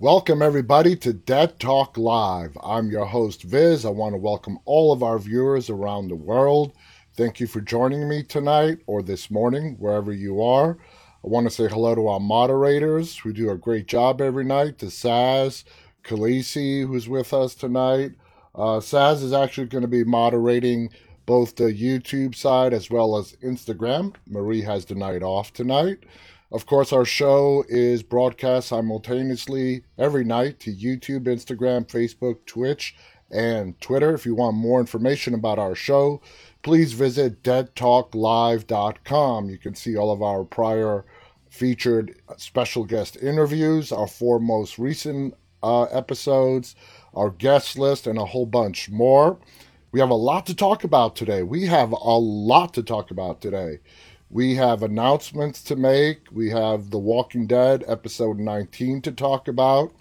Welcome, everybody, to Dead Talk Live. I'm your host, Viz. I want to welcome all of our viewers around the world. Thank you for joining me tonight or this morning, wherever you are. I want to say hello to our moderators who do a great job every night, to Saz, Khaleesi, who's with us tonight. Uh, Saz is actually going to be moderating both the YouTube side as well as Instagram. Marie has the night off tonight. Of course, our show is broadcast simultaneously every night to YouTube, Instagram, Facebook, Twitch, and Twitter. If you want more information about our show, please visit deadtalklive.com. You can see all of our prior featured special guest interviews, our four most recent uh, episodes, our guest list, and a whole bunch more. We have a lot to talk about today. We have a lot to talk about today. We have announcements to make. We have The Walking Dead episode 19 to talk about.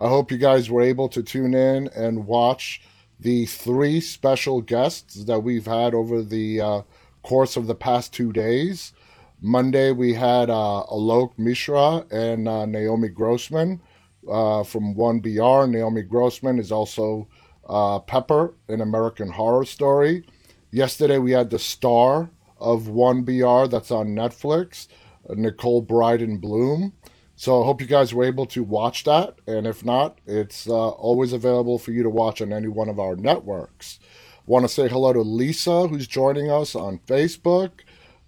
I hope you guys were able to tune in and watch the three special guests that we've had over the uh, course of the past two days. Monday, we had uh, Alok Mishra and uh, Naomi Grossman uh, from 1BR. Naomi Grossman is also uh, Pepper in American Horror Story. Yesterday, we had the star of 1BR that's on Netflix, uh, Nicole Brydon Bloom. So I hope you guys were able to watch that. And if not, it's uh, always available for you to watch on any one of our networks. Want to say hello to Lisa, who's joining us on Facebook.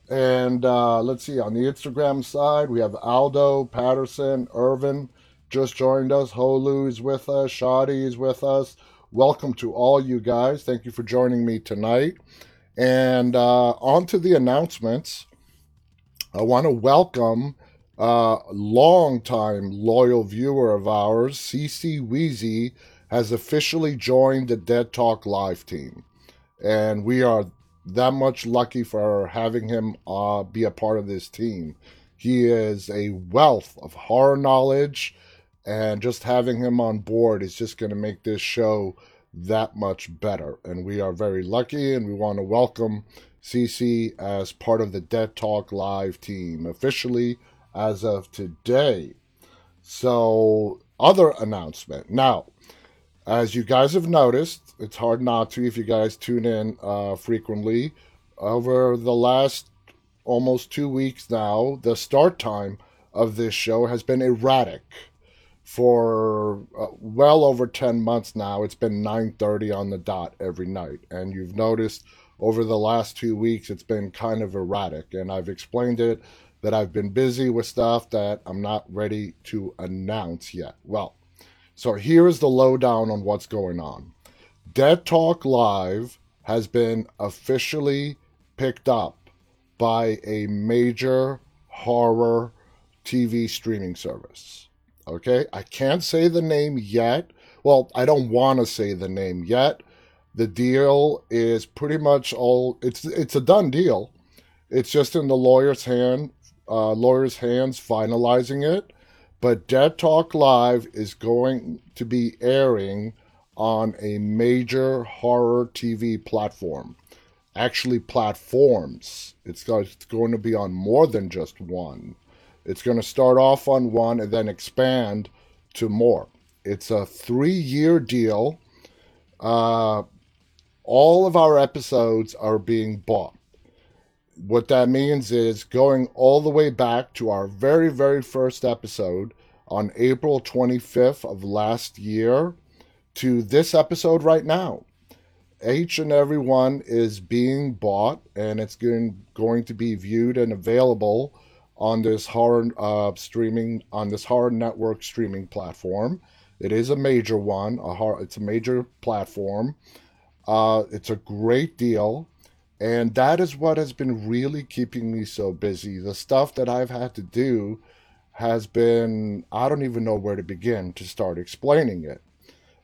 And uh, let's see, on the Instagram side, we have Aldo, Patterson, Irvin just joined us. Holu is with us. Shadi is with us. Welcome to all you guys. Thank you for joining me tonight. And uh, on to the announcements. I want to welcome a uh, long-time loyal viewer of ours, CC Wheezy, has officially joined the Dead Talk Live team. And we are that much lucky for having him uh, be a part of this team. He is a wealth of horror knowledge, and just having him on board is just going to make this show that much better. And we are very lucky, and we want to welcome CC as part of the Dead Talk Live team officially as of today. So, other announcement. Now, as you guys have noticed, it's hard not to if you guys tune in uh, frequently. Over the last almost two weeks now, the start time of this show has been erratic for uh, well over 10 months now it's been 9:30 on the dot every night and you've noticed over the last 2 weeks it's been kind of erratic and I've explained it that I've been busy with stuff that I'm not ready to announce yet. Well, so here is the lowdown on what's going on. Dead Talk Live has been officially picked up by a major horror TV streaming service. Okay, I can't say the name yet. Well, I don't want to say the name yet. The deal is pretty much all. It's it's a done deal. It's just in the lawyer's hand, uh, lawyer's hands finalizing it. But Dead Talk Live is going to be airing on a major horror TV platform. Actually, platforms. It's going to be on more than just one. It's going to start off on one and then expand to more. It's a three year deal. Uh, all of our episodes are being bought. What that means is going all the way back to our very, very first episode on April 25th of last year to this episode right now. Each and every one is being bought and it's going, going to be viewed and available on this horror uh, streaming on this horror network streaming platform. It is a major one. A horror, it's a major platform. Uh, it's a great deal, and that is what has been really keeping me so busy. The stuff that I've had to do has been I don't even know where to begin to start explaining it.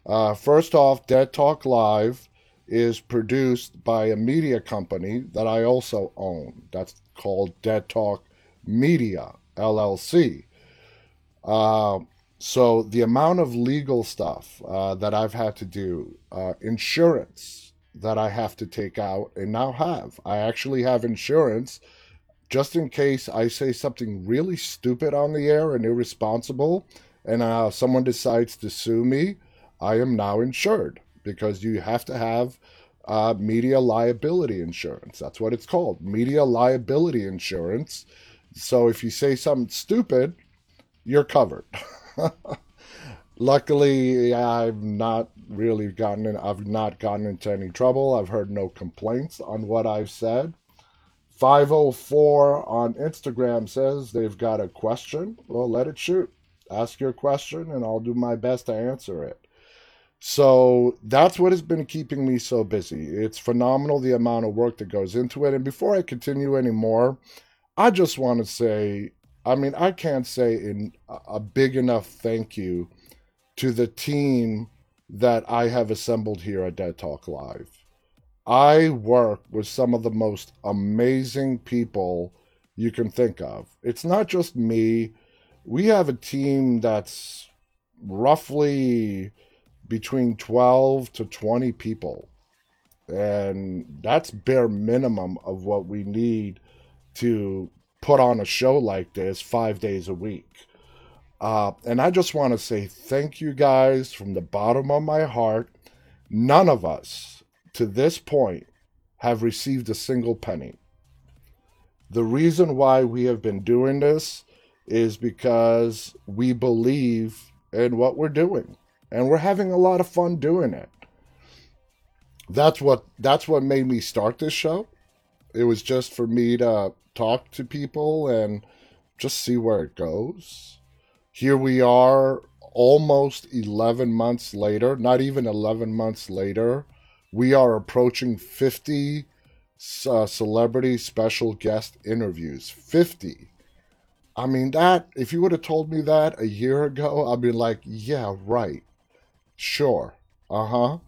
Uh, first off, Dead Talk Live is produced by a media company that I also own. That's called Dead Talk Media LLC. Uh, so the amount of legal stuff uh, that I've had to do, uh, insurance that I have to take out and now have. I actually have insurance just in case I say something really stupid on the air and irresponsible and uh, someone decides to sue me, I am now insured because you have to have uh, media liability insurance. That's what it's called media liability insurance. So if you say something stupid, you're covered. Luckily, I've not really gotten in, I've not gotten into any trouble. I've heard no complaints on what I've said. 504 on Instagram says they've got a question. Well, let it shoot. Ask your question and I'll do my best to answer it. So that's what has been keeping me so busy. It's phenomenal the amount of work that goes into it. And before I continue anymore, I just want to say I mean, I can't say in a big enough thank you to the team that I have assembled here at Dead Talk Live. I work with some of the most amazing people you can think of. It's not just me. We have a team that's roughly between 12 to 20 people. And that's bare minimum of what we need to put on a show like this five days a week. Uh, and I just want to say thank you guys from the bottom of my heart. None of us to this point have received a single penny. The reason why we have been doing this is because we believe in what we're doing and we're having a lot of fun doing it. That's what that's what made me start this show. It was just for me to talk to people and just see where it goes. Here we are almost 11 months later, not even 11 months later. We are approaching 50 uh, celebrity special guest interviews. 50. I mean, that, if you would have told me that a year ago, I'd be like, yeah, right. Sure. Uh huh.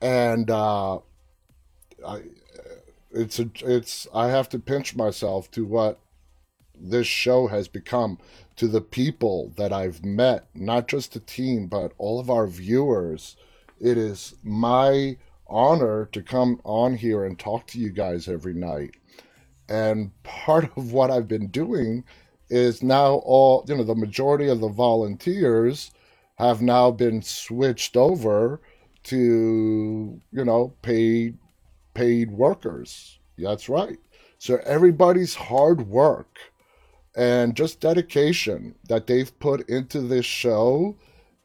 And, uh, I, it's a, it's I have to pinch myself to what this show has become to the people that I've met, not just the team, but all of our viewers. It is my honor to come on here and talk to you guys every night. And part of what I've been doing is now all, you know, the majority of the volunteers have now been switched over to, you know, paid paid workers. That's right. So everybody's hard work and just dedication that they've put into this show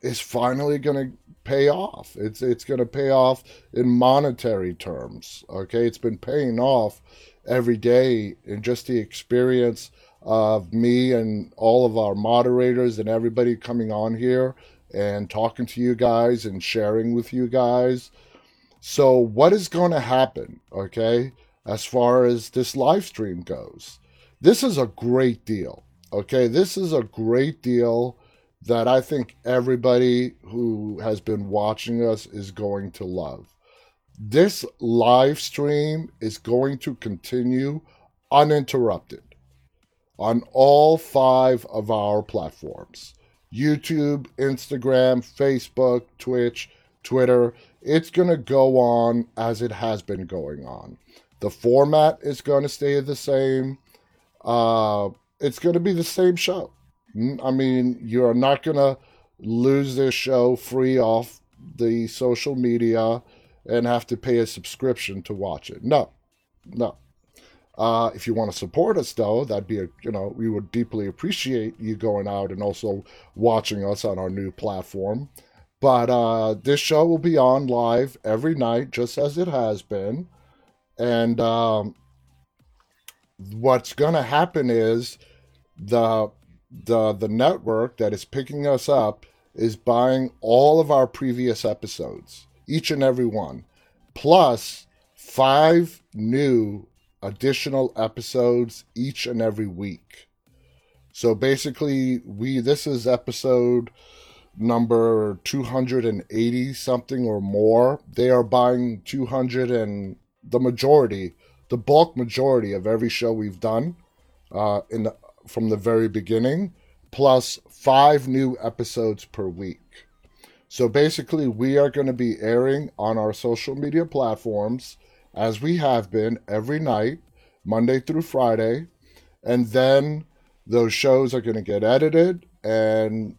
is finally going to pay off. It's it's going to pay off in monetary terms. Okay, it's been paying off every day in just the experience of me and all of our moderators and everybody coming on here and talking to you guys and sharing with you guys so, what is going to happen, okay, as far as this live stream goes? This is a great deal, okay? This is a great deal that I think everybody who has been watching us is going to love. This live stream is going to continue uninterrupted on all five of our platforms YouTube, Instagram, Facebook, Twitch, Twitter it's going to go on as it has been going on. The format is going to stay the same. Uh, it's going to be the same show. I mean, you're not going to lose this show free off the social media and have to pay a subscription to watch it. No, no. Uh, if you want to support us, though, that'd be a you know we would deeply appreciate you going out and also watching us on our new platform. But uh, this show will be on live every night, just as it has been. And um, what's going to happen is the the the network that is picking us up is buying all of our previous episodes, each and every one, plus five new additional episodes each and every week. So basically, we this is episode number 280 something or more, they are buying 200 and the majority, the bulk majority of every show we've done uh, in the, from the very beginning, plus five new episodes per week. So basically, we are going to be airing on our social media platforms as we have been every night, Monday through Friday. And then those shows are going to get edited and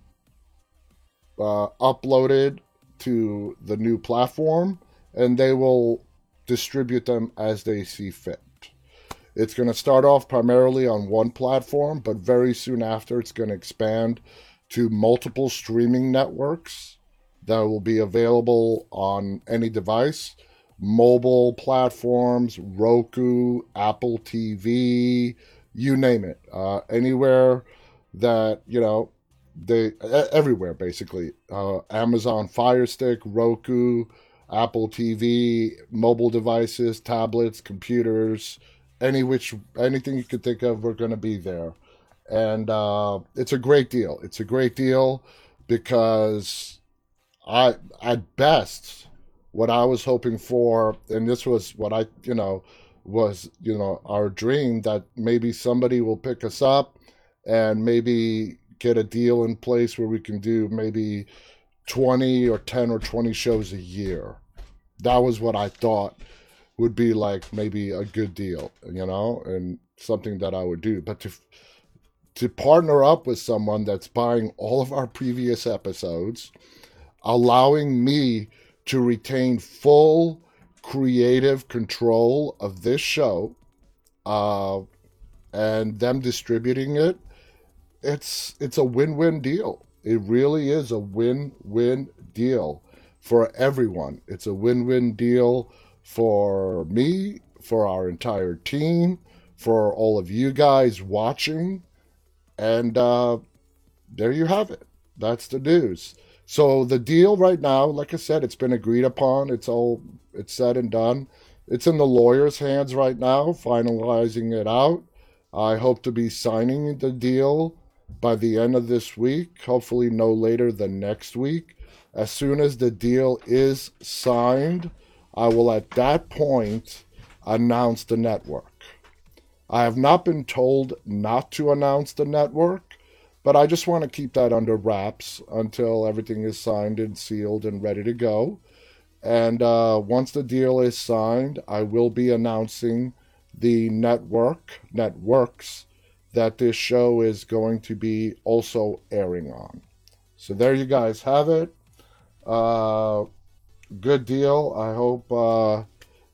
uh, uploaded to the new platform and they will distribute them as they see fit. It's going to start off primarily on one platform, but very soon after, it's going to expand to multiple streaming networks that will be available on any device mobile platforms, Roku, Apple TV, you name it. Uh, anywhere that, you know, they everywhere basically. Uh, Amazon Fire Stick, Roku, Apple TV, mobile devices, tablets, computers, any which anything you could think of, we're going to be there, and uh, it's a great deal. It's a great deal because I at best what I was hoping for, and this was what I you know was you know our dream that maybe somebody will pick us up and maybe get a deal in place where we can do maybe 20 or 10 or 20 shows a year. That was what I thought would be like maybe a good deal, you know, and something that I would do. But to to partner up with someone that's buying all of our previous episodes, allowing me to retain full creative control of this show, uh, and them distributing it, it's it's a win-win deal. It really is a win-win deal for everyone. It's a win-win deal for me, for our entire team, for all of you guys watching. And uh, there you have it. That's the news. So the deal right now, like I said, it's been agreed upon. It's all it's said and done. It's in the lawyer's hands right now, finalizing it out. I hope to be signing the deal by the end of this week, hopefully no later than next week. As soon as the deal is signed, I will at that point announce the network. I have not been told not to announce the network, but I just want to keep that under wraps until everything is signed and sealed and ready to go. And uh, once the deal is signed, I will be announcing the network, networks that this show is going to be also airing on. So there you guys have it. Uh, good deal. I hope uh,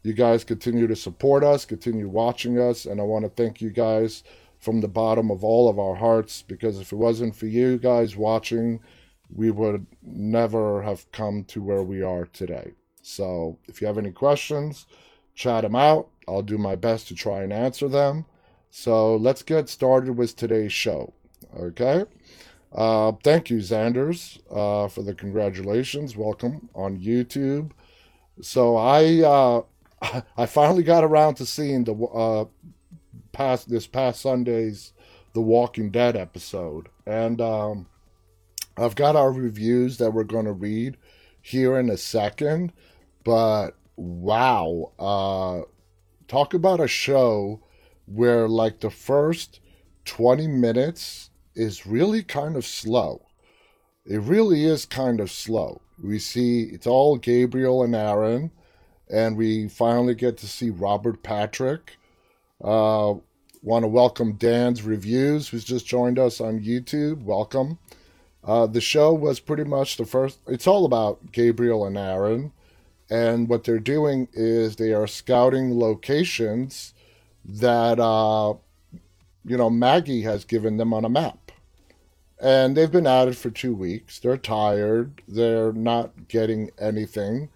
you guys continue to support us, continue watching us, and I want to thank you guys from the bottom of all of our hearts because if it wasn't for you guys watching, we would never have come to where we are today. So if you have any questions, chat them out. I'll do my best to try and answer them. So let's get started with today's show. Okay. Uh, thank you, Xanders, uh, for the congratulations. Welcome on YouTube. So I uh, I finally got around to seeing the uh, past this past Sunday's The Walking Dead episode, and um, I've got our reviews that we're going to read here in a second. But wow, uh, talk about a show where like the first twenty minutes is really kind of slow. It really is kind of slow. We see it's all Gabriel and Aaron, and we finally get to see Robert Patrick. Uh, Want to welcome Dan's Reviews, who's just joined us on YouTube. Welcome. Uh, the show was pretty much the first, it's all about Gabriel and Aaron. And what they're doing is they are scouting locations that, uh, you know, Maggie has given them on a map and they've been at it for two weeks. They're tired. They're not getting anything,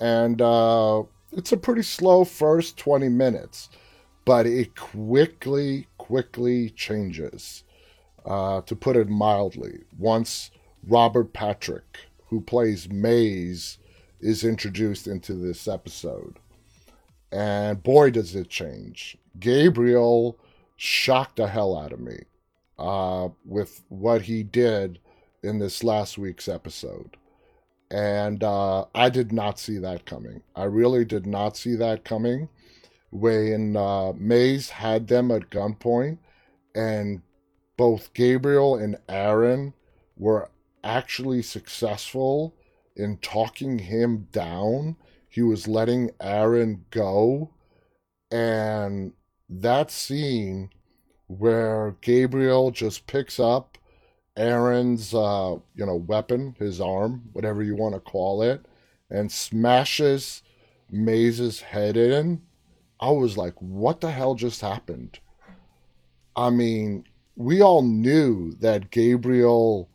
and uh, it's a pretty slow first twenty minutes, but it quickly, quickly changes. Uh, to put it mildly, once Robert Patrick, who plays Mays, is introduced into this episode, and boy, does it change. Gabriel shocked the hell out of me uh, with what he did in this last week's episode. And uh, I did not see that coming. I really did not see that coming. When uh, Mays had them at gunpoint, and both Gabriel and Aaron were actually successful in talking him down. He was letting Aaron go. And that scene where Gabriel just picks up Aaron's, uh, you know, weapon, his arm, whatever you want to call it, and smashes Mays's head in, I was like, what the hell just happened? I mean, we all knew that Gabriel,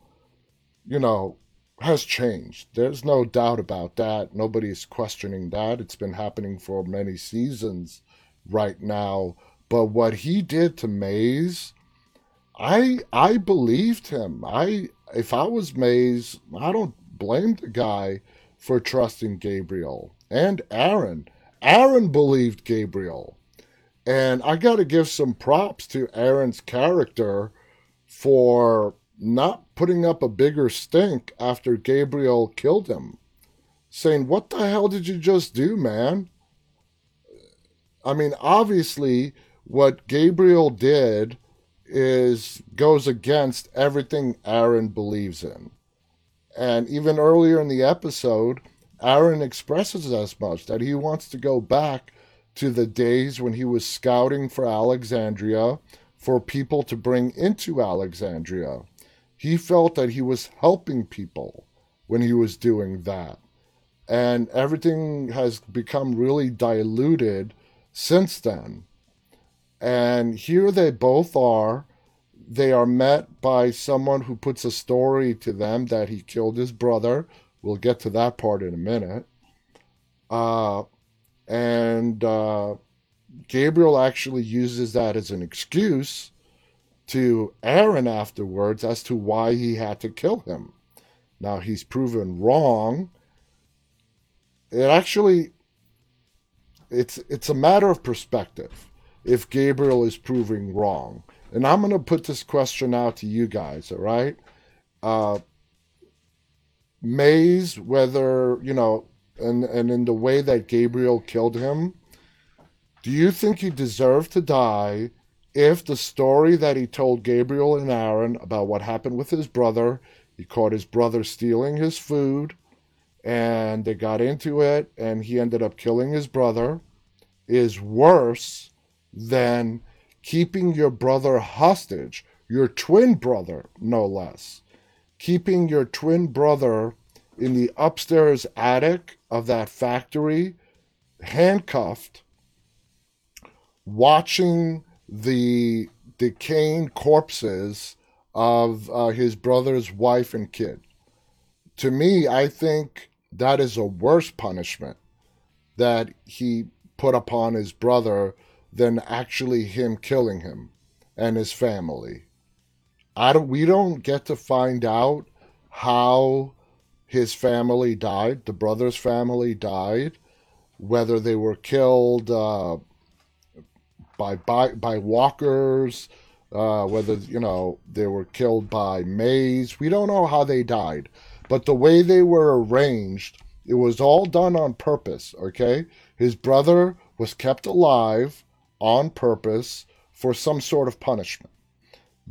you know, has changed. There's no doubt about that. Nobody's questioning that. It's been happening for many seasons right now. But what he did to Mays, I I believed him. I if I was Mays, I don't blame the guy for trusting Gabriel and Aaron. Aaron believed Gabriel. And I got to give some props to Aaron's character for not putting up a bigger stink after Gabriel killed him. Saying, What the hell did you just do, man? I mean, obviously, what Gabriel did is goes against everything Aaron believes in. And even earlier in the episode, Aaron expresses as much that he wants to go back to the days when he was scouting for Alexandria for people to bring into Alexandria. He felt that he was helping people when he was doing that. And everything has become really diluted since then. And here they both are. They are met by someone who puts a story to them that he killed his brother. We'll get to that part in a minute. Uh, and uh, Gabriel actually uses that as an excuse to Aaron afterwards as to why he had to kill him. Now he's proven wrong. It actually it's it's a matter of perspective if Gabriel is proving wrong. And I'm going to put this question out to you guys, all right? Uh Mays, whether, you know, and, and in the way that Gabriel killed him, do you think he deserved to die if the story that he told Gabriel and Aaron about what happened with his brother, he caught his brother stealing his food, and they got into it, and he ended up killing his brother, is worse than keeping your brother hostage, your twin brother, no less. Keeping your twin brother in the upstairs attic of that factory, handcuffed, watching the decaying corpses of uh, his brother's wife and kid. To me, I think that is a worse punishment that he put upon his brother than actually him killing him and his family. I don't, we don't get to find out how his family died, the brother's family died, whether they were killed uh, by, by by walkers, uh, whether you know they were killed by Mays. We don't know how they died, but the way they were arranged, it was all done on purpose. Okay, his brother was kept alive on purpose for some sort of punishment.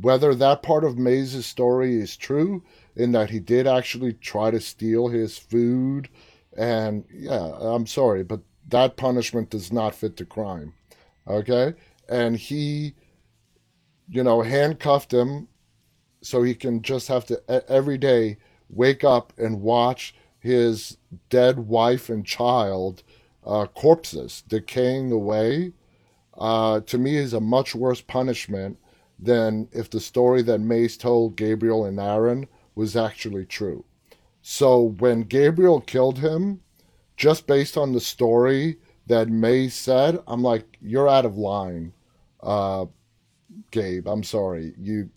Whether that part of Mays's story is true, in that he did actually try to steal his food. And yeah, I'm sorry, but that punishment does not fit the crime. Okay? And he, you know, handcuffed him so he can just have to every day wake up and watch his dead wife and child uh, corpses decaying away. Uh, to me, is a much worse punishment than if the story that Mays told Gabriel and Aaron was actually true. So when Gabriel killed him, just based on the story that May said, I'm like, you're out of line, uh, Gabe. I'm sorry, you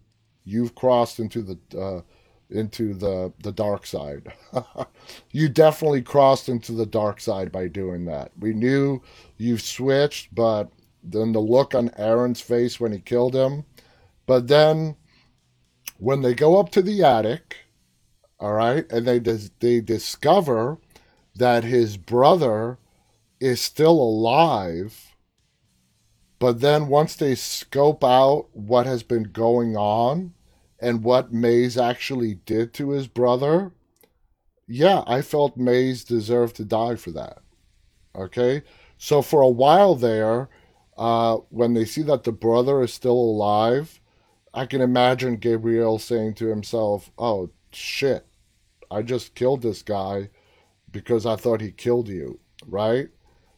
you've crossed into the uh, into the the dark side. you definitely crossed into the dark side by doing that. We knew you switched, but then the look on Aaron's face when he killed him, but then when they go up to the attic, all right, and they they discover that his brother is still alive, but then once they scope out what has been going on and what Mays actually did to his brother, yeah, I felt Mays deserved to die for that. Okay, so for a while there, uh, when they see that the brother is still alive, I can imagine Gabriel saying to himself, "Oh shit, I just killed this guy because I thought he killed you, right?"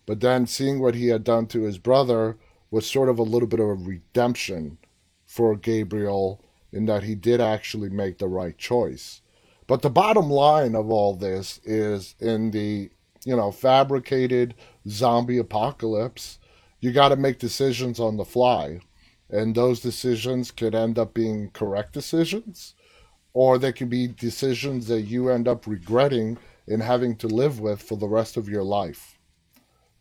But then seeing what he had done to his brother was sort of a little bit of a redemption for Gabriel in that he did actually make the right choice. But the bottom line of all this is in the, you know, fabricated zombie apocalypse, you got to make decisions on the fly. And those decisions could end up being correct decisions, or they could be decisions that you end up regretting and having to live with for the rest of your life.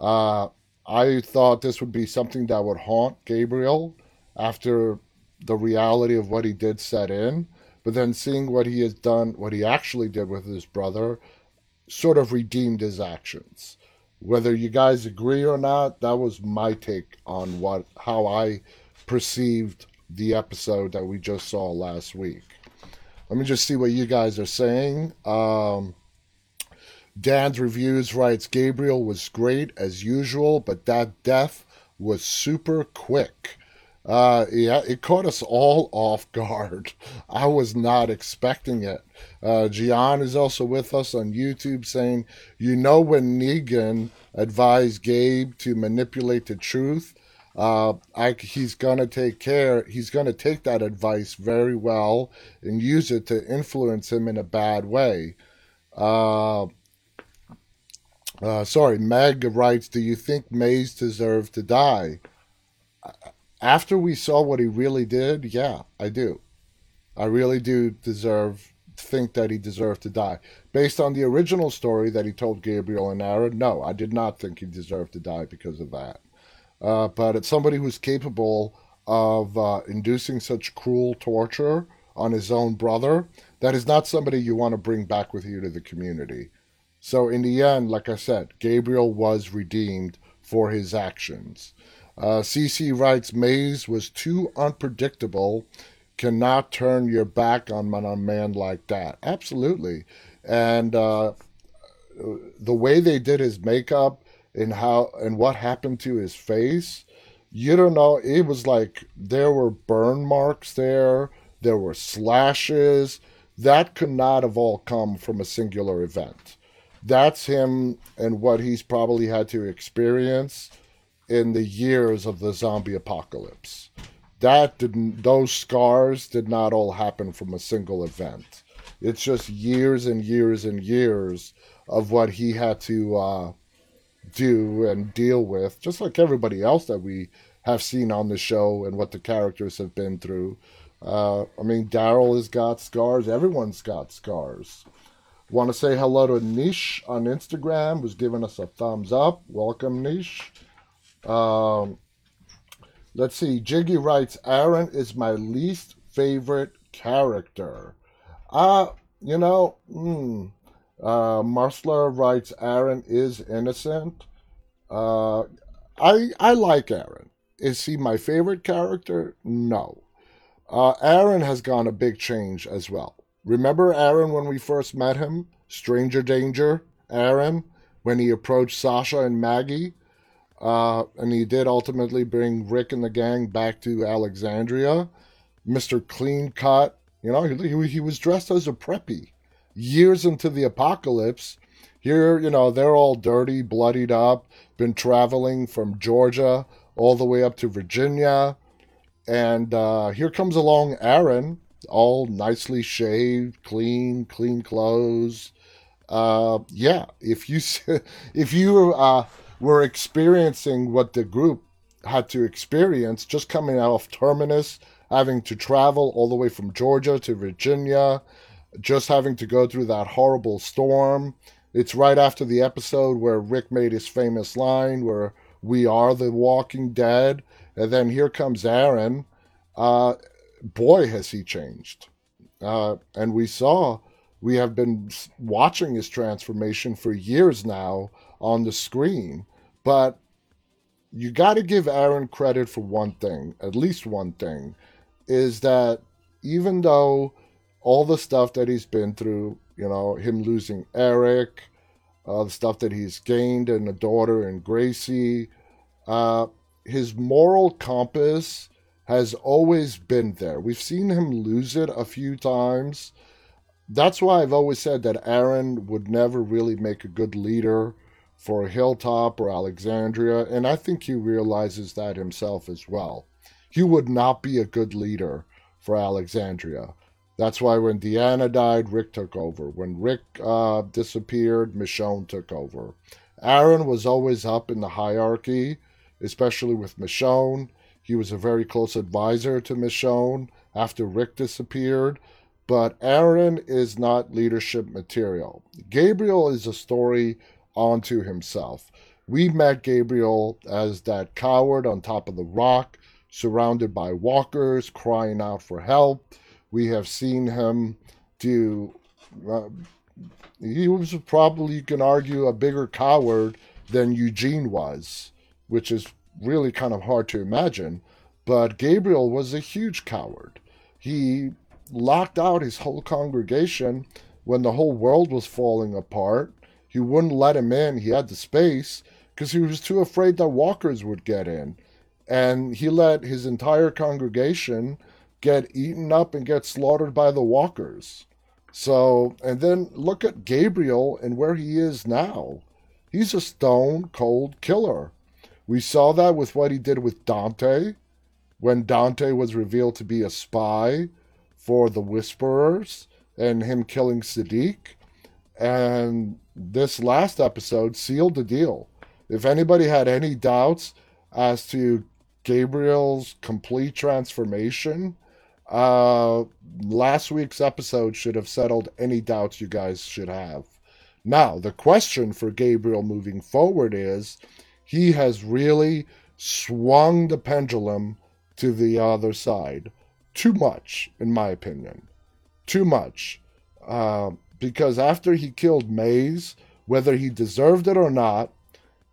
Uh, I thought this would be something that would haunt Gabriel after the reality of what he did set in. But then seeing what he has done, what he actually did with his brother, sort of redeemed his actions. Whether you guys agree or not, that was my take on what how I perceived the episode that we just saw last week. Let me just see what you guys are saying. Um, Dan's reviews writes Gabriel was great as usual, but that death was super quick. Uh, yeah, it caught us all off guard. I was not expecting it. Uh, Gian is also with us on YouTube saying, You know, when Negan advised Gabe to manipulate the truth, uh, I, he's going to take care, he's going to take that advice very well and use it to influence him in a bad way. Uh, uh, sorry, Meg writes, Do you think Mays deserved to die? After we saw what he really did, yeah, I do. I really do deserve think that he deserved to die. Based on the original story that he told Gabriel and Aaron, no, I did not think he deserved to die because of that. Uh, but it's somebody who's capable of uh, inducing such cruel torture on his own brother. That is not somebody you want to bring back with you to the community. So in the end, like I said, Gabriel was redeemed for his actions. Uh, CC writes, Mays was too unpredictable. Cannot turn your back on, a man like that. Absolutely. And uh, the way they did his makeup and how and what happened to his face, you don't know. It was like there were burn marks there. There were slashes. That could not have all come from a singular event that's him and what he's probably had to experience in the years of the zombie apocalypse. That didn't those scars did not all happen from a single event. It's just years and years and years of what he had to uh, do and deal with, just like everybody else that we have seen on the show and what the characters have been through. Uh, I mean, Daryl has got scars. Everyone's got scars. Want to say hello to Nish on Instagram, who's giving us a thumbs up. Welcome, Nish. Um, let's see. Jiggy writes, Aaron is my least favorite character. Uh, you know, hmm. Uh, Marsler writes, Aaron is innocent. Uh, I I like Aaron. Is he my favorite character? No. Uh, Aaron has gone a big change as well. Remember Aaron when we first met him? Stranger Danger, Aaron, when he approached Sasha and Maggie. Uh, and he did ultimately bring Rick and the gang back to Alexandria. Mr. Clean Cut, you know, he, he was dressed as a preppy. Years into the apocalypse, here, you know, they're all dirty, bloodied up, been traveling from Georgia all the way up to Virginia. And uh, here comes along Aaron, all nicely shaved, clean, clean clothes. Uh, yeah, if you if you uh, were experiencing what the group had to experience, just coming out of terminus, having to travel all the way from Georgia to Virginia, just having to go through that horrible storm. It's right after the episode where Rick made his famous line where we are the walking dead. And then here comes Aaron. Uh, boy, has he changed. Uh, and we saw, we have been watching his transformation for years now on the screen. But you got to give Aaron credit for one thing, at least one thing, is that even though all the stuff that he's been through, you know, him losing Eric, uh, the stuff that he's gained and a daughter and Gracie, uh, his moral compass has always been there. We've seen him lose it a few times. That's why I've always said that Aaron would never really make a good leader for Hilltop or Alexandria, and I think he realizes that himself as well. He would not be a good leader for Alexandria. That's why when Deanna died, Rick took over. When Rick uh, disappeared, Michonne took over. Aaron was always up in the hierarchy, especially with Michonne. He was a very close advisor to Michonne after Rick disappeared. But Aaron is not leadership material. Gabriel is a story onto himself. We met Gabriel as that coward on top of the rock, surrounded by walkers, crying out for help. We have seen him do. Uh, he was probably, you can argue, a bigger coward than Eugene was, which is really kind of hard to imagine. But Gabriel was a huge coward. He locked out his whole congregation when the whole world was falling apart. He wouldn't let him in. He had the space because he was too afraid that walkers would get in. And he let his entire congregation get eaten up and get slaughtered by the walkers. So, and then look at Gabriel and where he is now. He's a stone cold killer. We saw that with what he did with Dante when Dante was revealed to be a spy for the Whisperers and him killing Siddiq. And this last episode sealed the deal. If anybody had any doubts as to Gabriel's complete transformation, uh, last week's episode should have settled any doubts you guys should have. Now, the question for Gabriel moving forward is he has really swung the pendulum to the other side. Too much, in my opinion. Too much. Uh, because after he killed Mays, whether he deserved it or not,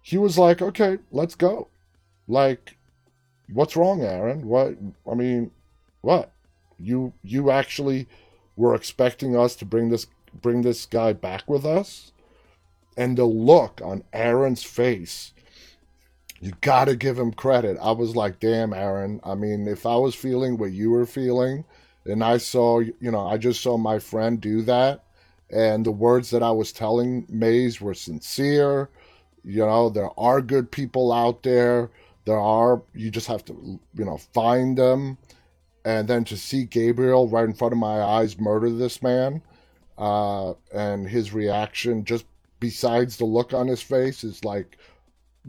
he was like, okay, let's go. Like, what's wrong, Aaron? What? I mean, what? You you actually were expecting us to bring this bring this guy back with us? And the look on Aaron's face you got to give him credit. I was like, damn, Aaron. I mean, if I was feeling what you were feeling, and I saw, you know, I just saw my friend do that, and the words that I was telling Mays were sincere. You know, there are good people out there. There are, you just have to, you know, find them. And then to see Gabriel right in front of my eyes murder this man, uh, and his reaction, just besides the look on his face, is like,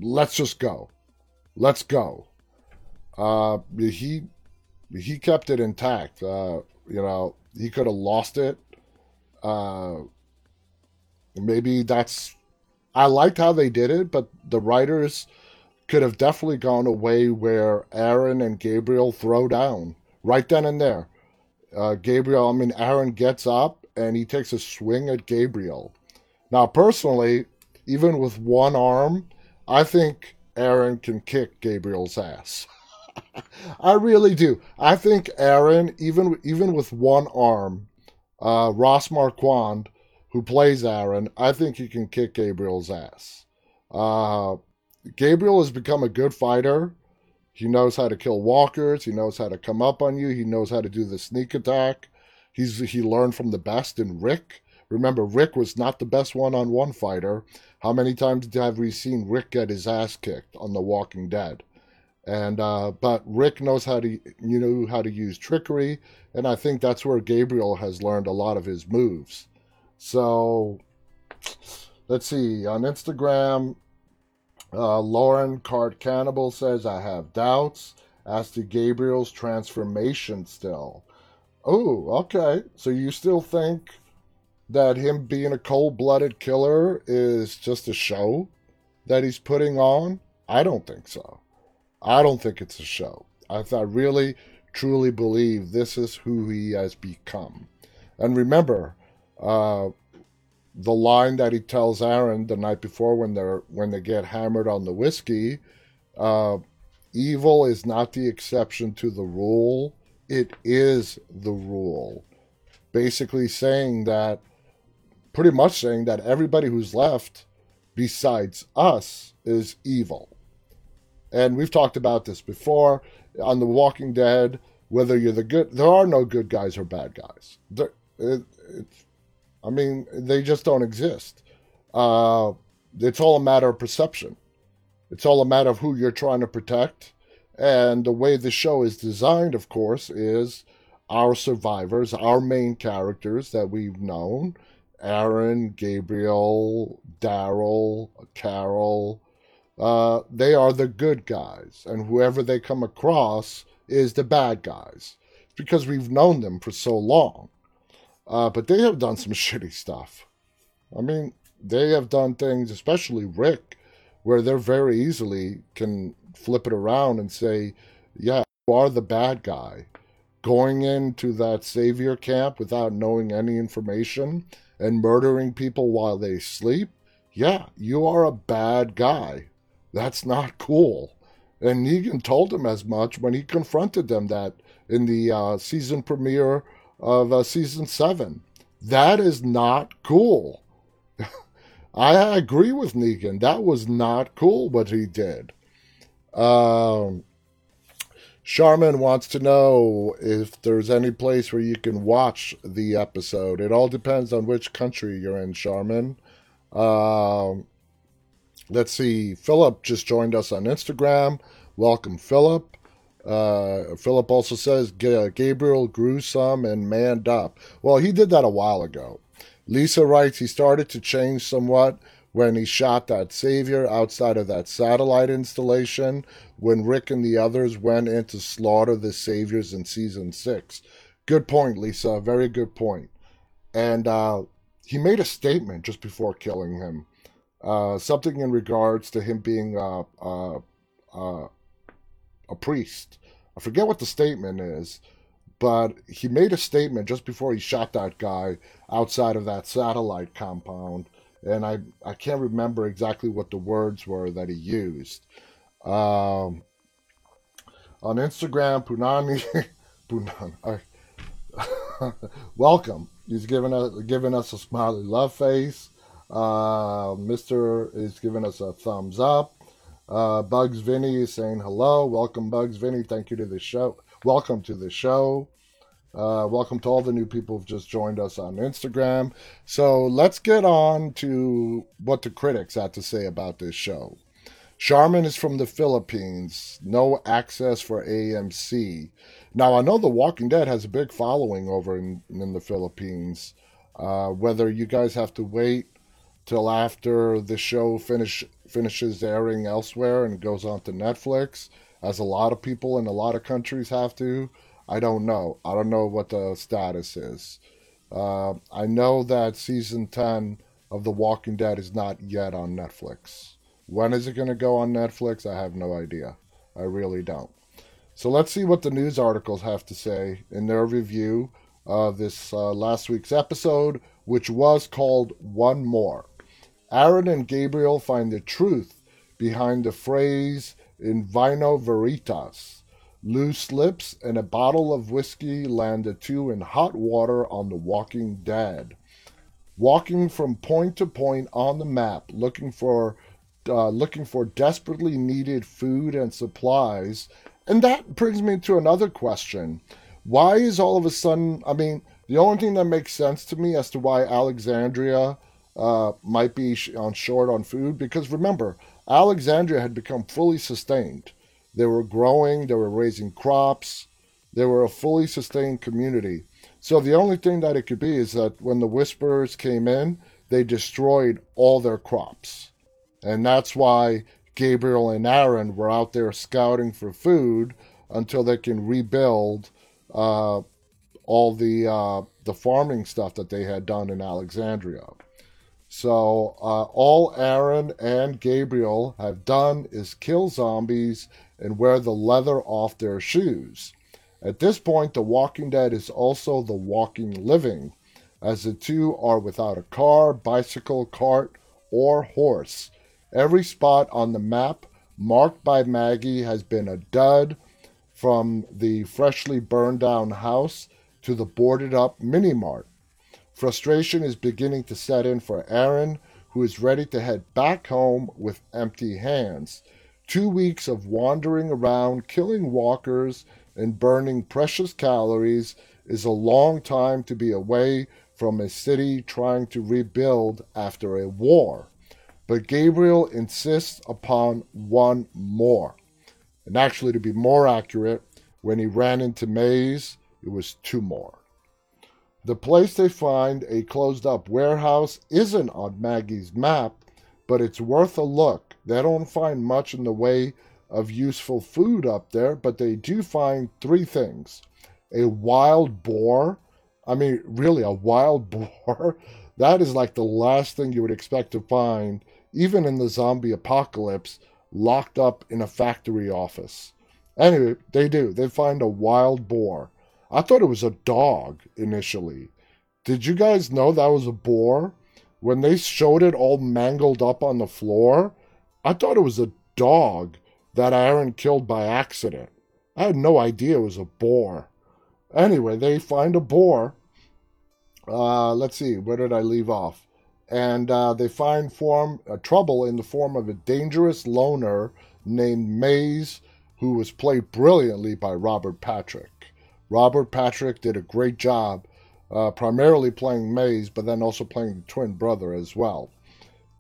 let's just go. Let's go. Uh, he he kept it intact. Uh, you know, he could have lost it. Uh, maybe that's. I liked how they did it, but the writers could have definitely gone away where Aaron and Gabriel throw down right then and there. Uh, Gabriel, I mean, Aaron gets up and he takes a swing at Gabriel. Now, personally, even with one arm, I think Aaron can kick Gabriel's ass. I really do. I think Aaron, even even with one arm, uh, Ross Marquand, who plays Aaron, I think he can kick Gabriel's ass. Uh, Gabriel has become a good fighter. He knows how to kill walkers. He knows how to come up on you. He knows how to do the sneak attack. He's he learned from the best in Rick. Remember, Rick was not the best one-on-one fighter. How many times have we seen Rick get his ass kicked on The Walking Dead? And uh, but Rick knows how to you know how to use trickery, and I think that's where Gabriel has learned a lot of his moves. So let's see on Instagram. Uh, Lauren Cart Cannibal says I have doubts as to Gabriel's transformation still. Oh, okay. So you still think that him being a cold blooded killer is just a show that he's putting on? I don't think so. I don't think it's a show. I, I really, truly believe this is who he has become. And remember, uh, the line that he tells Aaron the night before when they're when they get hammered on the whiskey, uh, evil is not the exception to the rule. It is the rule. Basically saying that pretty much saying that everybody who's left besides us is evil. And we've talked about this before. on The Walking Dead, whether you're the good, there are no good guys or bad guys. There, it, I mean, they just don't exist. Uh, it's all a matter of perception. It's all a matter of who you're trying to protect. And the way the show is designed, of course, is our survivors, our main characters that we've known Aaron, Gabriel, Daryl, Carol. Uh, they are the good guys, and whoever they come across is the bad guys. It's because we've known them for so long. Uh, but they have done some shitty stuff. I mean, they have done things, especially Rick, where they're very easily can flip it around and say, yeah, you are the bad guy. Going into that savior camp without knowing any information and murdering people while they sleep, yeah, you are a bad guy. That's not cool. And Negan told him as much when he confronted them that in the uh, season premiere of uh, season seven. That is not cool. I agree with Negan. That was not cool what he did. Um, Charmin wants to know if there's any place where you can watch the episode. It all depends on which country you're in, Charmin. Um, let's see. Philip just joined us on Instagram. Welcome, Philip. Uh, Philip also says Gabriel grew some and manned up. Well, he did that a while ago. Lisa writes he started to change somewhat when he shot that Savior outside of that satellite installation when Rick and the others went in to slaughter the Saviors in season six. Good point, Lisa. Very good point. And uh, he made a statement just before killing him. Uh, something in regards to him being uh, uh, uh a priest. I forget what the statement is, but he made a statement just before he shot that guy outside of that satellite compound, and I I can't remember exactly what the words were that he used. Um, on Instagram, Punani, Punani, welcome. He's giving us giving us a smiley love face. Uh, Mister is giving us a thumbs up. Uh, Bugs Vinny is saying hello. Welcome, Bugs Vinny. Thank you to the show. Welcome to the show. Uh, welcome to all the new people who've just joined us on Instagram. So let's get on to what the critics had to say about this show. Charmin is from the Philippines. No access for AMC. Now, I know The Walking Dead has a big following over in, in the Philippines. Uh, whether you guys have to wait till after the show finish finishes airing elsewhere and goes on to Netflix, as a lot of people in a lot of countries have to. I don't know. I don't know what the status is. Uh, I know that season 10 of The Walking Dead is not yet on Netflix. When is it going to go on Netflix? I have no idea. I really don't. So let's see what the news articles have to say in their review of this uh, last week's episode, which was called One More. Aaron and Gabriel find the truth behind the phrase in vino veritas. Loose lips and a bottle of whiskey landed two in hot water on the walking dead. Walking from point to point on the map, looking for uh, looking for desperately needed food and supplies. And that brings me to another question. Why is all of a sudden, I mean, the only thing that makes sense to me as to why Alexandria uh, might be on short on food because remember, Alexandria had become fully sustained. They were growing, they were raising crops, they were a fully sustained community. So the only thing that it could be is that when the Whisperers came in, they destroyed all their crops. And that's why Gabriel and Aaron were out there scouting for food until they can rebuild uh, all the uh, the farming stuff that they had done in Alexandria. So uh, all Aaron and Gabriel have done is kill zombies and wear the leather off their shoes. At this point, The Walking Dead is also The Walking Living, as the two are without a car, bicycle, cart, or horse. Every spot on the map marked by Maggie has been a dud, from the freshly burned down house to the boarded up mini mart. Frustration is beginning to set in for Aaron, who is ready to head back home with empty hands. Two weeks of wandering around, killing walkers, and burning precious calories is a long time to be away from a city trying to rebuild after a war. But Gabriel insists upon one more. And actually, to be more accurate, when he ran into Mays, it was two more. The place they find, a closed up warehouse, isn't on Maggie's map, but it's worth a look. They don't find much in the way of useful food up there, but they do find three things a wild boar. I mean, really, a wild boar. That is like the last thing you would expect to find, even in the zombie apocalypse, locked up in a factory office. Anyway, they do. They find a wild boar. I thought it was a dog initially. Did you guys know that was a boar? When they showed it all mangled up on the floor, I thought it was a dog that Aaron killed by accident. I had no idea it was a boar. Anyway, they find a boar. Uh, let's see, where did I leave off? And uh, they find form uh, trouble in the form of a dangerous loner named Mays, who was played brilliantly by Robert Patrick. Robert Patrick did a great job, uh, primarily playing Mays, but then also playing the twin brother as well.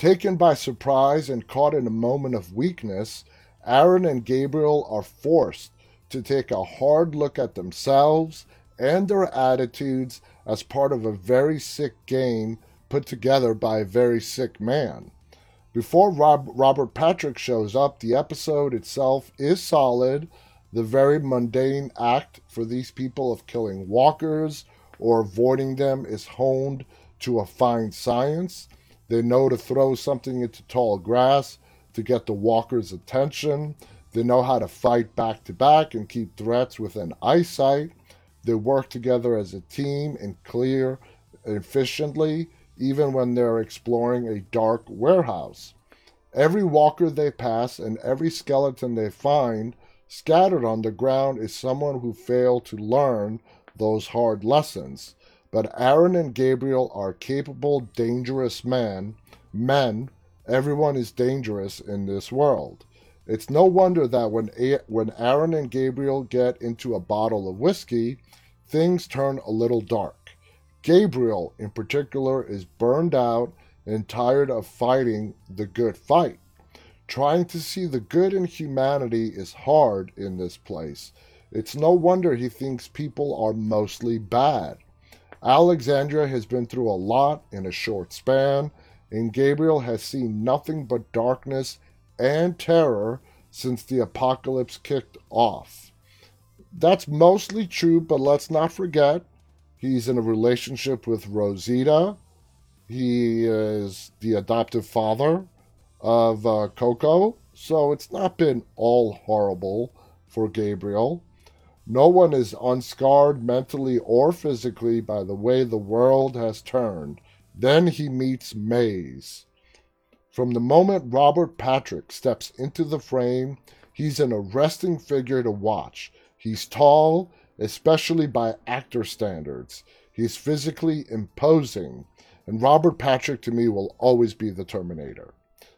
Taken by surprise and caught in a moment of weakness, Aaron and Gabriel are forced to take a hard look at themselves and their attitudes as part of a very sick game put together by a very sick man. Before Rob, Robert Patrick shows up, the episode itself is solid the very mundane act for these people of killing walkers or avoiding them is honed to a fine science. They know to throw something into tall grass to get the walker's attention. They know how to fight back to back and keep threats within eyesight. They work together as a team and clear efficiently, even when they're exploring a dark warehouse. Every walker they pass and every skeleton they find Scattered on the ground is someone who failed to learn those hard lessons. But Aaron and Gabriel are capable, dangerous men. Men, everyone is dangerous in this world. It's no wonder that when, a- when Aaron and Gabriel get into a bottle of whiskey, things turn a little dark. Gabriel, in particular, is burned out and tired of fighting the good fight. Trying to see the good in humanity is hard in this place. It's no wonder he thinks people are mostly bad. Alexandria has been through a lot in a short span, and Gabriel has seen nothing but darkness and terror since the apocalypse kicked off. That's mostly true, but let's not forget he's in a relationship with Rosita. He is the adoptive father of uh, Coco, so it's not been all horrible for Gabriel. No one is unscarred mentally or physically by the way the world has turned. Then he meets Mays. From the moment Robert Patrick steps into the frame, he's an arresting figure to watch. He's tall, especially by actor standards. He's physically imposing, and Robert Patrick to me will always be the Terminator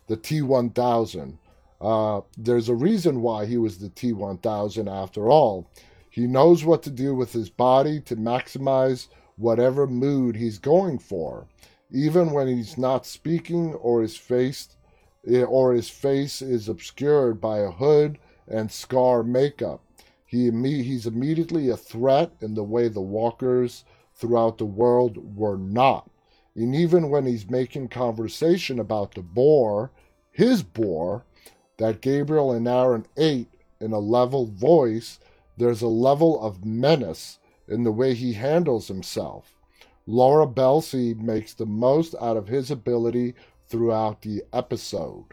the T1000. Uh, there's a reason why he was the T1000 after all. He knows what to do with his body to maximize whatever mood he's going for, even when he's not speaking or his face eh, or his face is obscured by a hood and scar makeup. He he's immediately a threat in the way the walkers throughout the world were not. And even when he's making conversation about the boar, his boar, that Gabriel and Aaron ate in a level voice, there's a level of menace in the way he handles himself. Laura Belsey makes the most out of his ability throughout the episode.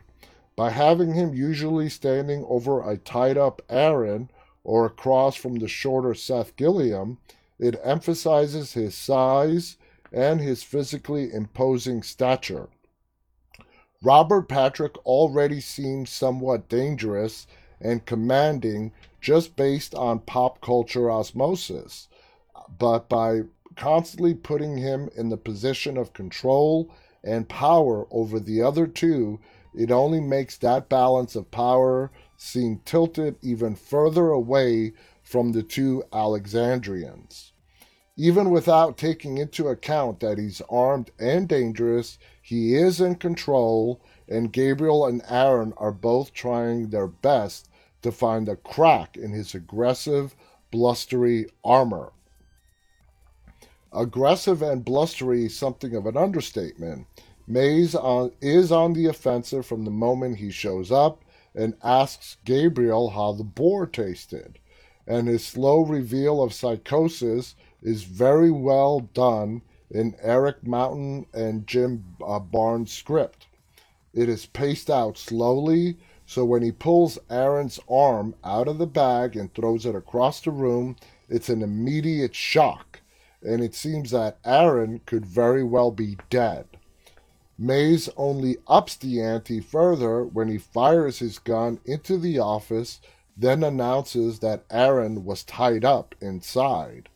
By having him usually standing over a tied up Aaron or across from the shorter Seth Gilliam, it emphasizes his size and his physically imposing stature. Robert Patrick already seems somewhat dangerous and commanding just based on pop culture osmosis, but by constantly putting him in the position of control and power over the other two, it only makes that balance of power seem tilted even further away from the two Alexandrians. Even without taking into account that he's armed and dangerous, he is in control, and Gabriel and Aaron are both trying their best to find a crack in his aggressive, blustery armor. Aggressive and blustery is something of an understatement. Mays on, is on the offensive from the moment he shows up and asks Gabriel how the boar tasted. And his slow reveal of psychosis is very well done in Erik Mountain and Jim uh, Barnes' script. It is paced out slowly, so when he pulls Aaron's arm out of the bag and throws it across the room, it's an immediate shock, and it seems that Aaron could very well be dead. Mays only ups the ante further when he fires his gun into the office, then announces that Aaron was tied up inside.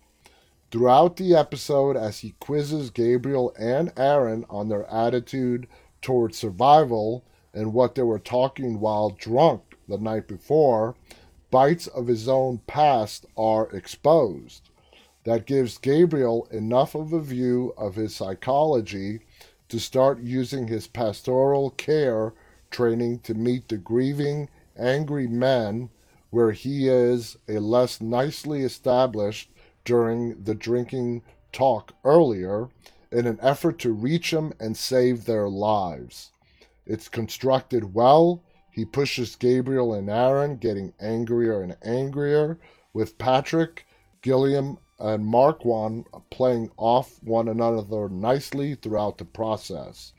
Throughout the episode, as he quizzes Gabriel and Aaron on their attitude towards survival and what they were talking while drunk the night before, bites of his own past are exposed. That gives Gabriel enough of a view of his psychology to start using his pastoral care training to meet the grieving, angry men where he is a less nicely established during the drinking talk earlier in an effort to reach them and save their lives. It's constructed well. He pushes Gabriel and Aaron, getting angrier and angrier, with Patrick, Gilliam, and Marquand playing off one another nicely throughout the process.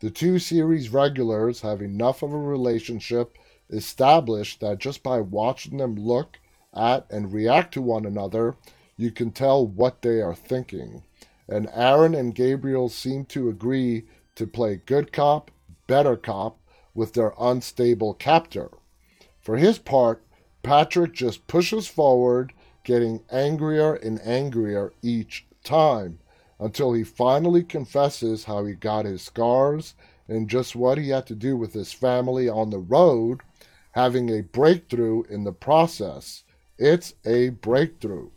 The two series regulars have enough of a relationship established that just by watching them look at and react to one another, you can tell what they are thinking. And Aaron and Gabriel seem to agree to play good cop, better cop with their unstable captor. For his part, Patrick just pushes forward getting angrier and angrier each time until he finally confesses how he got his scars and just what he had to do with his family on the road, having a breakthrough in the process. It's a breakthrough.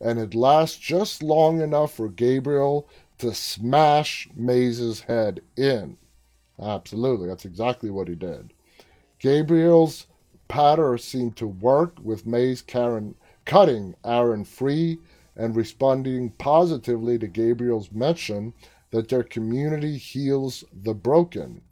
And it lasts just long enough for Gabriel to smash Mays's head in. Absolutely, that's exactly what he did. Gabriel's patter seemed to work with Mays Karen cutting Aaron free and responding positively to Gabriel's mention that their community heals the broken.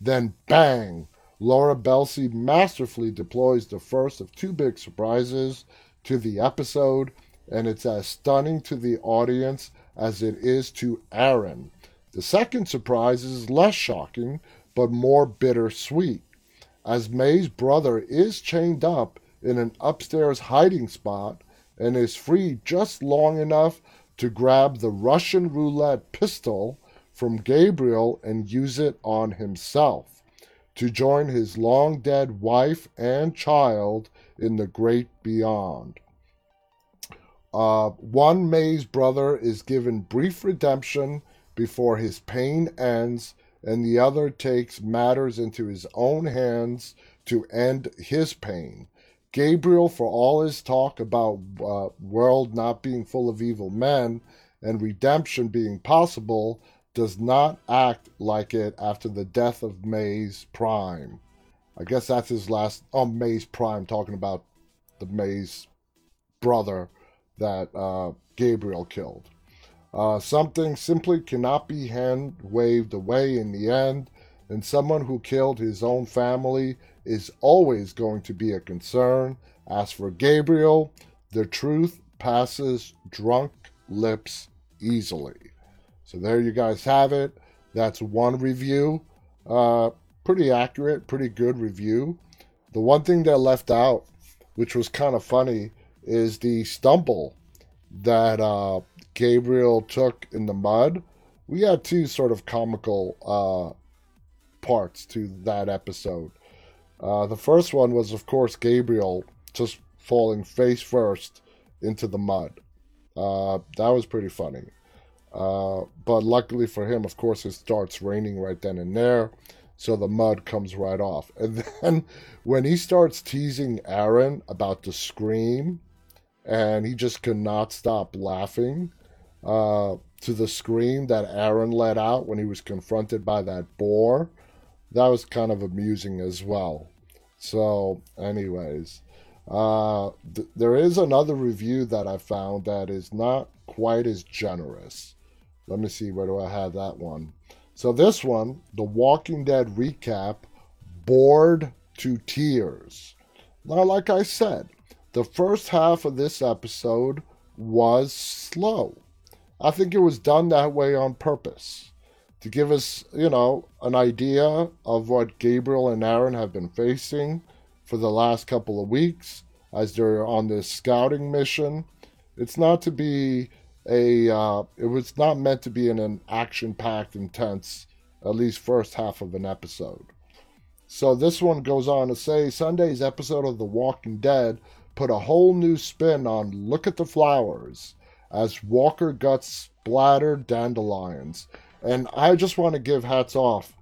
Then, bang! Laura Belsey masterfully deploys the first of two big surprises to the episode, and it's as stunning to the audience as it is to Aaron. The second surprise is less shocking, but more bittersweet. As Mays brother is chained up in an upstairs hiding spot and is free just long enough to grab the Russian roulette pistol from Gabriel and use it on himself to join his long dead wife and child in the great beyond. Uh, one Mays brother is given brief redemption before his pain ends, and the other takes matters into his own hands to end his pain. Gabriel, for all his talk about uh, world not being full of evil men and redemption being possible, does not act like it after the death of Mays Prime. I guess that's his last. Oh, Mays Prime, talking about the Mays brother that uh, Gabriel killed. Uh, something simply cannot be hand waved away in the end, and someone who killed his own family is always going to be a concern. As for Gabriel, the truth passes drunk lips easily. So there you guys have it. That's one review. Uh, pretty accurate, pretty good review. The one thing that left out, which was kind of funny, is the stumble that uh, Gabriel took in the mud. We had two sort of comical uh, parts to that episode. Uh, the first one was, of course, Gabriel just falling face first into the mud. Uh, that was pretty funny. Uh, but luckily for him, of course, it starts raining right then and there. so the mud comes right off. And then when he starts teasing Aaron about the scream, and he just could not stop laughing uh, to the scream that Aaron let out when he was confronted by that boar, that was kind of amusing as well. So, anyways, uh, th- there is another review that I found that is not quite as generous. Let me see, where do I have that one? So this one, The Walking Dead recap, bored to tears. Now, like I said, the first half of this episode was slow. I think it was done that way on purpose to give us, you know, an idea of what Gabriel and Aaron have been facing for the last couple of weeks as they're on this scouting mission. It's not to be a uh, it was not meant to be in an action packed intense at least first half of an episode so this one goes on to say sunday's episode of the walking dead put a whole new spin on look at the flowers as walker guts splattered dandelions. And i just want to give hats off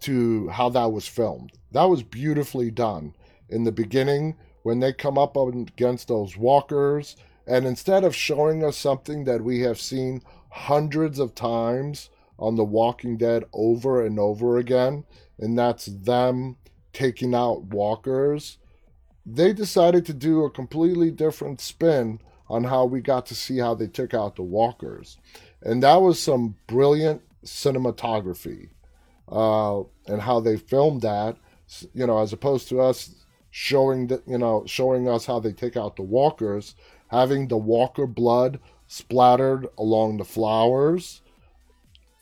to how that was filmed. That was beautifully done in the beginning when they come up against those walkers. And instead of showing us something that we have seen hundreds of times on The Walking Dead over and over again, and that's them taking out walkers, they decided to do a completely different spin on how we got to see how they took out the walkers. And that was some brilliant cinematography uh, and how they filmed that, you know, as opposed to us showing that, you know, showing us how they take out the walkers having the walker blood splattered along the flowers.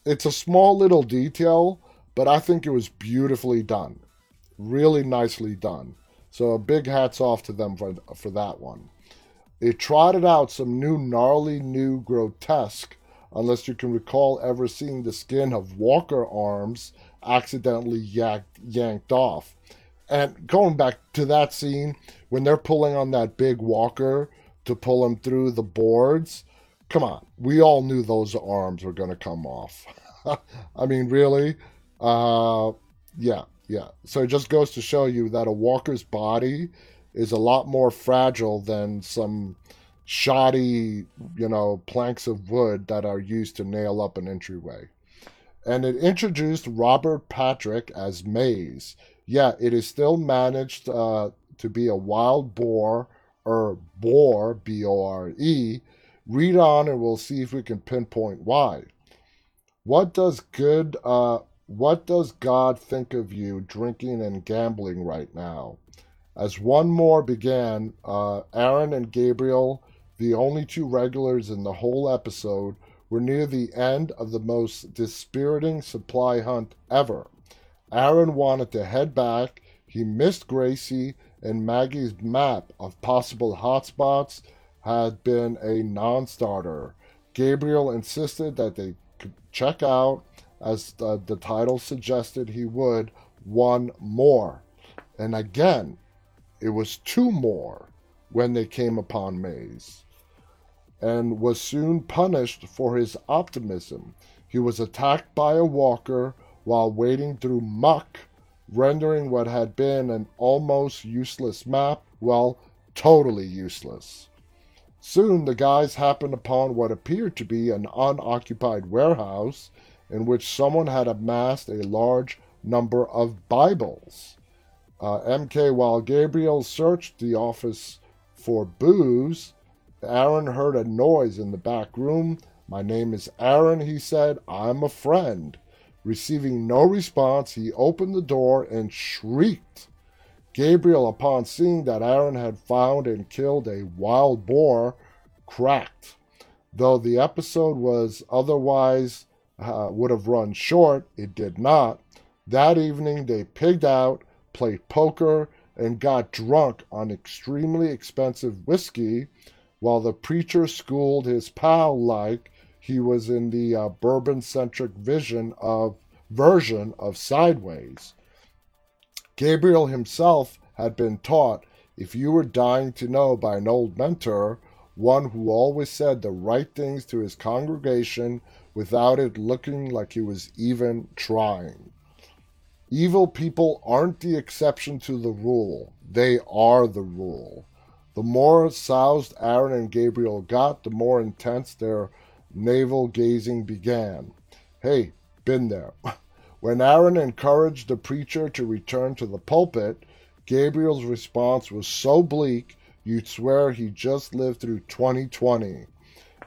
It's a small little detail, but I think it was beautifully done. Really nicely done. So a big hats off to them for, for that one. It trotted out some new gnarly, new grotesque, unless you can recall ever seeing the skin of walker arms accidentally yanked, yanked off. And going back to that scene, when they're pulling on that big walker to pull him through the boards. Come on, we all knew those arms were going to come off. I mean, really? Uh, yeah, yeah. So it just goes to show you that a walker's body is a lot more fragile than some shoddy, you know, planks of wood that are used to nail up an entryway. And it introduced Robert Patrick as Mays. Yeah, it is still managed uh, to be a wild boar or bore, B O R E, read on and we'll see if we can pinpoint why. What does good uh what does God think of you drinking and gambling right now? As one more began, uh, Aaron and Gabriel, the only two regulars in the whole episode, were near the end of the most dispiriting supply hunt ever. Aaron wanted to head back. He missed Gracie and Maggie's map of possible hotspots had been a non starter. Gabriel insisted that they could check out, as the, the title suggested he would, one more. And again, it was two more when they came upon Mays, and was soon punished for his optimism. He was attacked by a walker while wading through muck rendering what had been an almost useless map, well, totally useless. Soon the guys happened upon what appeared to be an unoccupied warehouse in which someone had amassed a large number of Bibles. Uh, MK, while Gabriel searched the office for booze, Aaron heard a noise in the back room. My name is Aaron, he said. I'm a friend. Receiving no response, he opened the door and shrieked. Gabriel, upon seeing that Aaron had found and killed a wild boar, cracked. Though the episode was otherwise uh, would have run short, it did not. That evening they pigged out, played poker, and got drunk on extremely expensive whiskey, while the preacher schooled his pal like he was in the uh, bourbon centric vision of version of Sideways. Gabriel himself had been taught if you were dying to know by an old mentor, one who always said the right things to his congregation without it looking like he was even trying. Evil people aren't the exception to the rule, they are the rule. The more soused Aaron and Gabriel got, the more intense their navel gazing began. Hey, been there. When Aaron encouraged the preacher to return to the pulpit, Gabriel's response was so bleak you'd swear he just lived through 2020.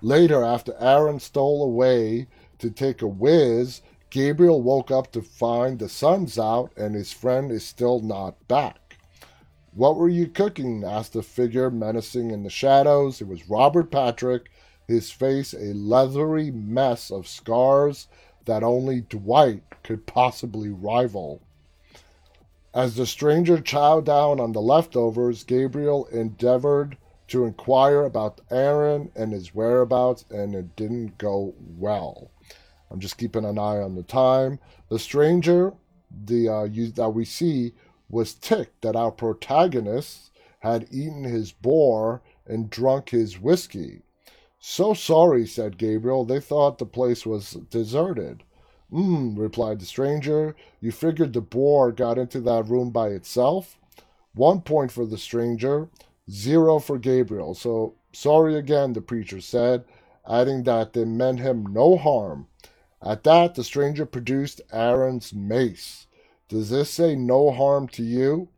Later, after Aaron stole away to take a whiz, Gabriel woke up to find the sun's out and his friend is still not back. What were you cooking? asked the figure menacing in the shadows. It was Robert Patrick, his face a leathery mess of scars that only Dwight could possibly rival. As the stranger chowed down on the leftovers, Gabriel endeavored to inquire about Aaron and his whereabouts, and it didn't go well. I'm just keeping an eye on the time. The stranger the uh, you, that we see was ticked that our protagonist had eaten his boar and drunk his whiskey. So sorry, said Gabriel. They thought the place was deserted. Hmm, replied the stranger. You figured the boar got into that room by itself? One point for the stranger, zero for Gabriel. So sorry again, the preacher said, adding that they meant him no harm. At that, the stranger produced Aaron's mace. Does this say no harm to you?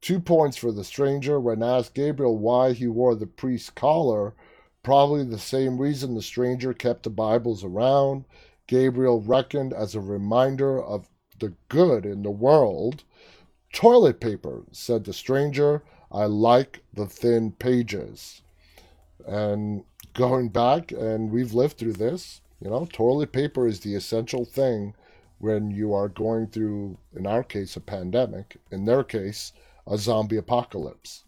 Two points for the stranger when asked Gabriel why he wore the priest's collar Probably the same reason the stranger kept the Bibles around. Gabriel reckoned as a reminder of the good in the world. Toilet paper, said the stranger. I like the thin pages. And going back, and we've lived through this, you know, toilet paper is the essential thing when you are going through, in our case, a pandemic, in their case, a zombie apocalypse.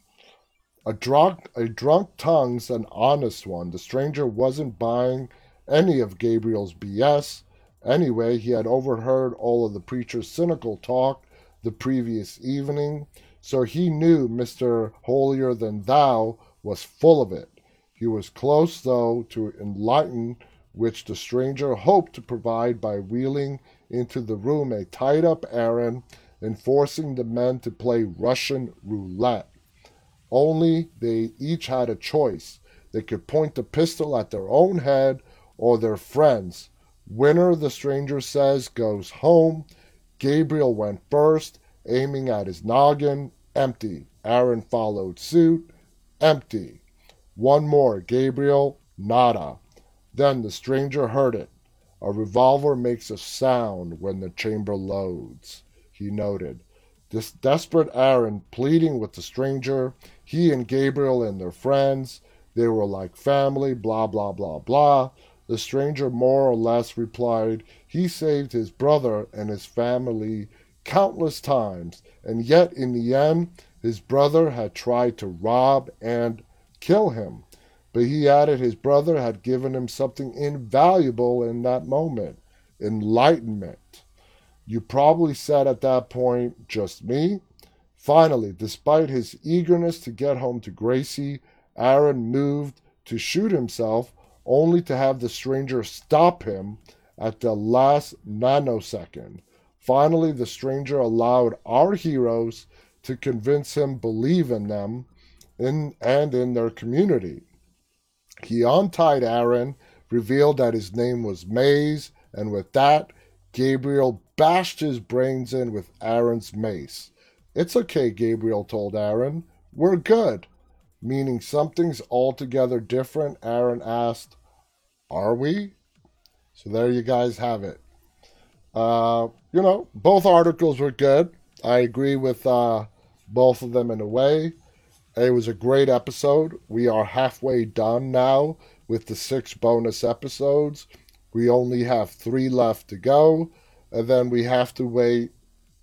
A drunk, a drunk tongue's an honest one. The stranger wasn't buying any of Gabriel's BS. Anyway, he had overheard all of the preacher's cynical talk the previous evening, so he knew Mr. Holier Than Thou was full of it. He was close, though, to enlighten which the stranger hoped to provide by wheeling into the room a tied up Aaron and forcing the men to play Russian roulette. Only they each had a choice. They could point the pistol at their own head or their friends. Winner, the stranger says, goes home. Gabriel went first, aiming at his noggin. Empty. Aaron followed suit. Empty. One more. Gabriel. Nada. Then the stranger heard it. A revolver makes a sound when the chamber loads, he noted. This desperate Aaron pleading with the stranger, he and Gabriel and their friends, they were like family, blah, blah, blah, blah. The stranger more or less replied he saved his brother and his family countless times, and yet in the end, his brother had tried to rob and kill him. But he added his brother had given him something invaluable in that moment enlightenment. You probably said at that point, just me. Finally, despite his eagerness to get home to Gracie, Aaron moved to shoot himself, only to have the stranger stop him at the last nanosecond. Finally, the stranger allowed our heroes to convince him believe in them in, and in their community. He untied Aaron, revealed that his name was Mays, and with that, Gabriel bashed his brains in with Aaron's mace. It's okay, Gabriel told Aaron. We're good. Meaning something's altogether different, Aaron asked. Are we? So there you guys have it. Uh, you know, both articles were good. I agree with uh, both of them in a way. It was a great episode. We are halfway done now with the six bonus episodes. We only have three left to go, and then we have to wait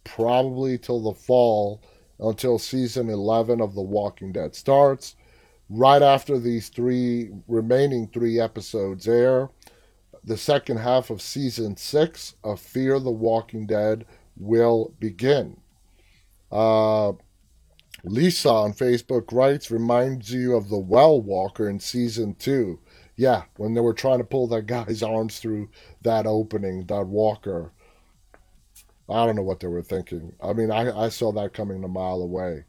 probably till the fall until season 11 of The Walking Dead starts. Right after these three remaining three episodes air, the second half of season 6 of Fear the Walking Dead will begin. Uh, Lisa on Facebook writes, reminds you of the Well Walker in season 2 yeah, when they were trying to pull that guy's arms through that opening, that walker. I don't know what they were thinking. I mean, I, I saw that coming a mile away.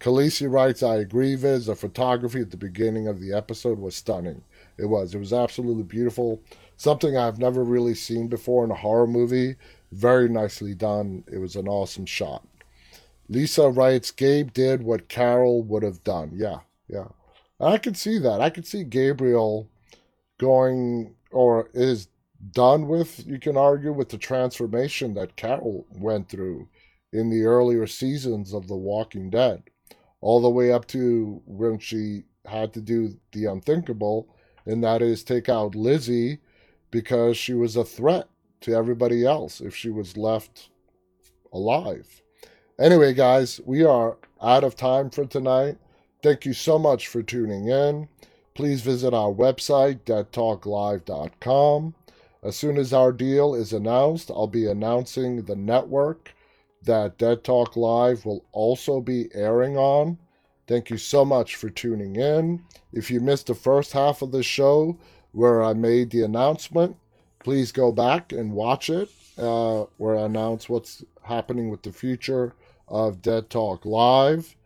Khaleesi writes, I agree, Viz. The photography at the beginning of the episode was stunning. It was. It was absolutely beautiful. Something I've never really seen before in a horror movie. Very nicely done. It was an awesome shot. Lisa writes, Gabe did what Carol would have done. Yeah, yeah. I can see that. I can see Gabriel going or is done with, you can argue, with the transformation that Carol went through in the earlier seasons of The Walking Dead, all the way up to when she had to do the unthinkable, and that is take out Lizzie because she was a threat to everybody else if she was left alive. Anyway, guys, we are out of time for tonight. Thank you so much for tuning in. Please visit our website, deadtalklive.com. As soon as our deal is announced, I'll be announcing the network that Dead Talk Live will also be airing on. Thank you so much for tuning in. If you missed the first half of the show where I made the announcement, please go back and watch it, uh, where I announce what's happening with the future of Dead Talk Live.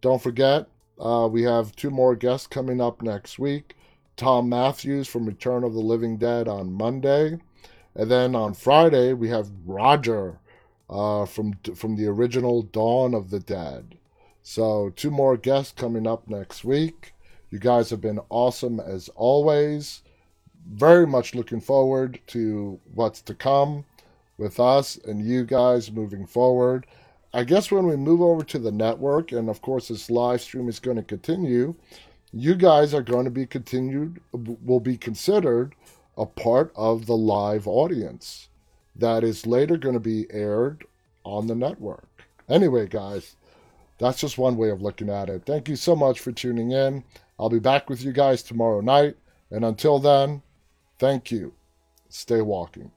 Don't forget, uh, we have two more guests coming up next week. Thom Mathews from Return of the Living Dead on Monday. And then on Friday, we have Roger uh, from, from the original Dawn of the Dead. So, two more guests coming up next week. You guys have been awesome as always. Very much looking forward to what's to come with us and you guys moving forward. I guess when we move over to the network, and of course this live stream is going to continue, you guys are going to be continued, will be considered a part of the live audience that is later going to be aired on the network. Anyway, guys, that's just one way of looking at it. Thank you so much for tuning in. I'll be back with you guys tomorrow night. And until then, thank you. Stay walking.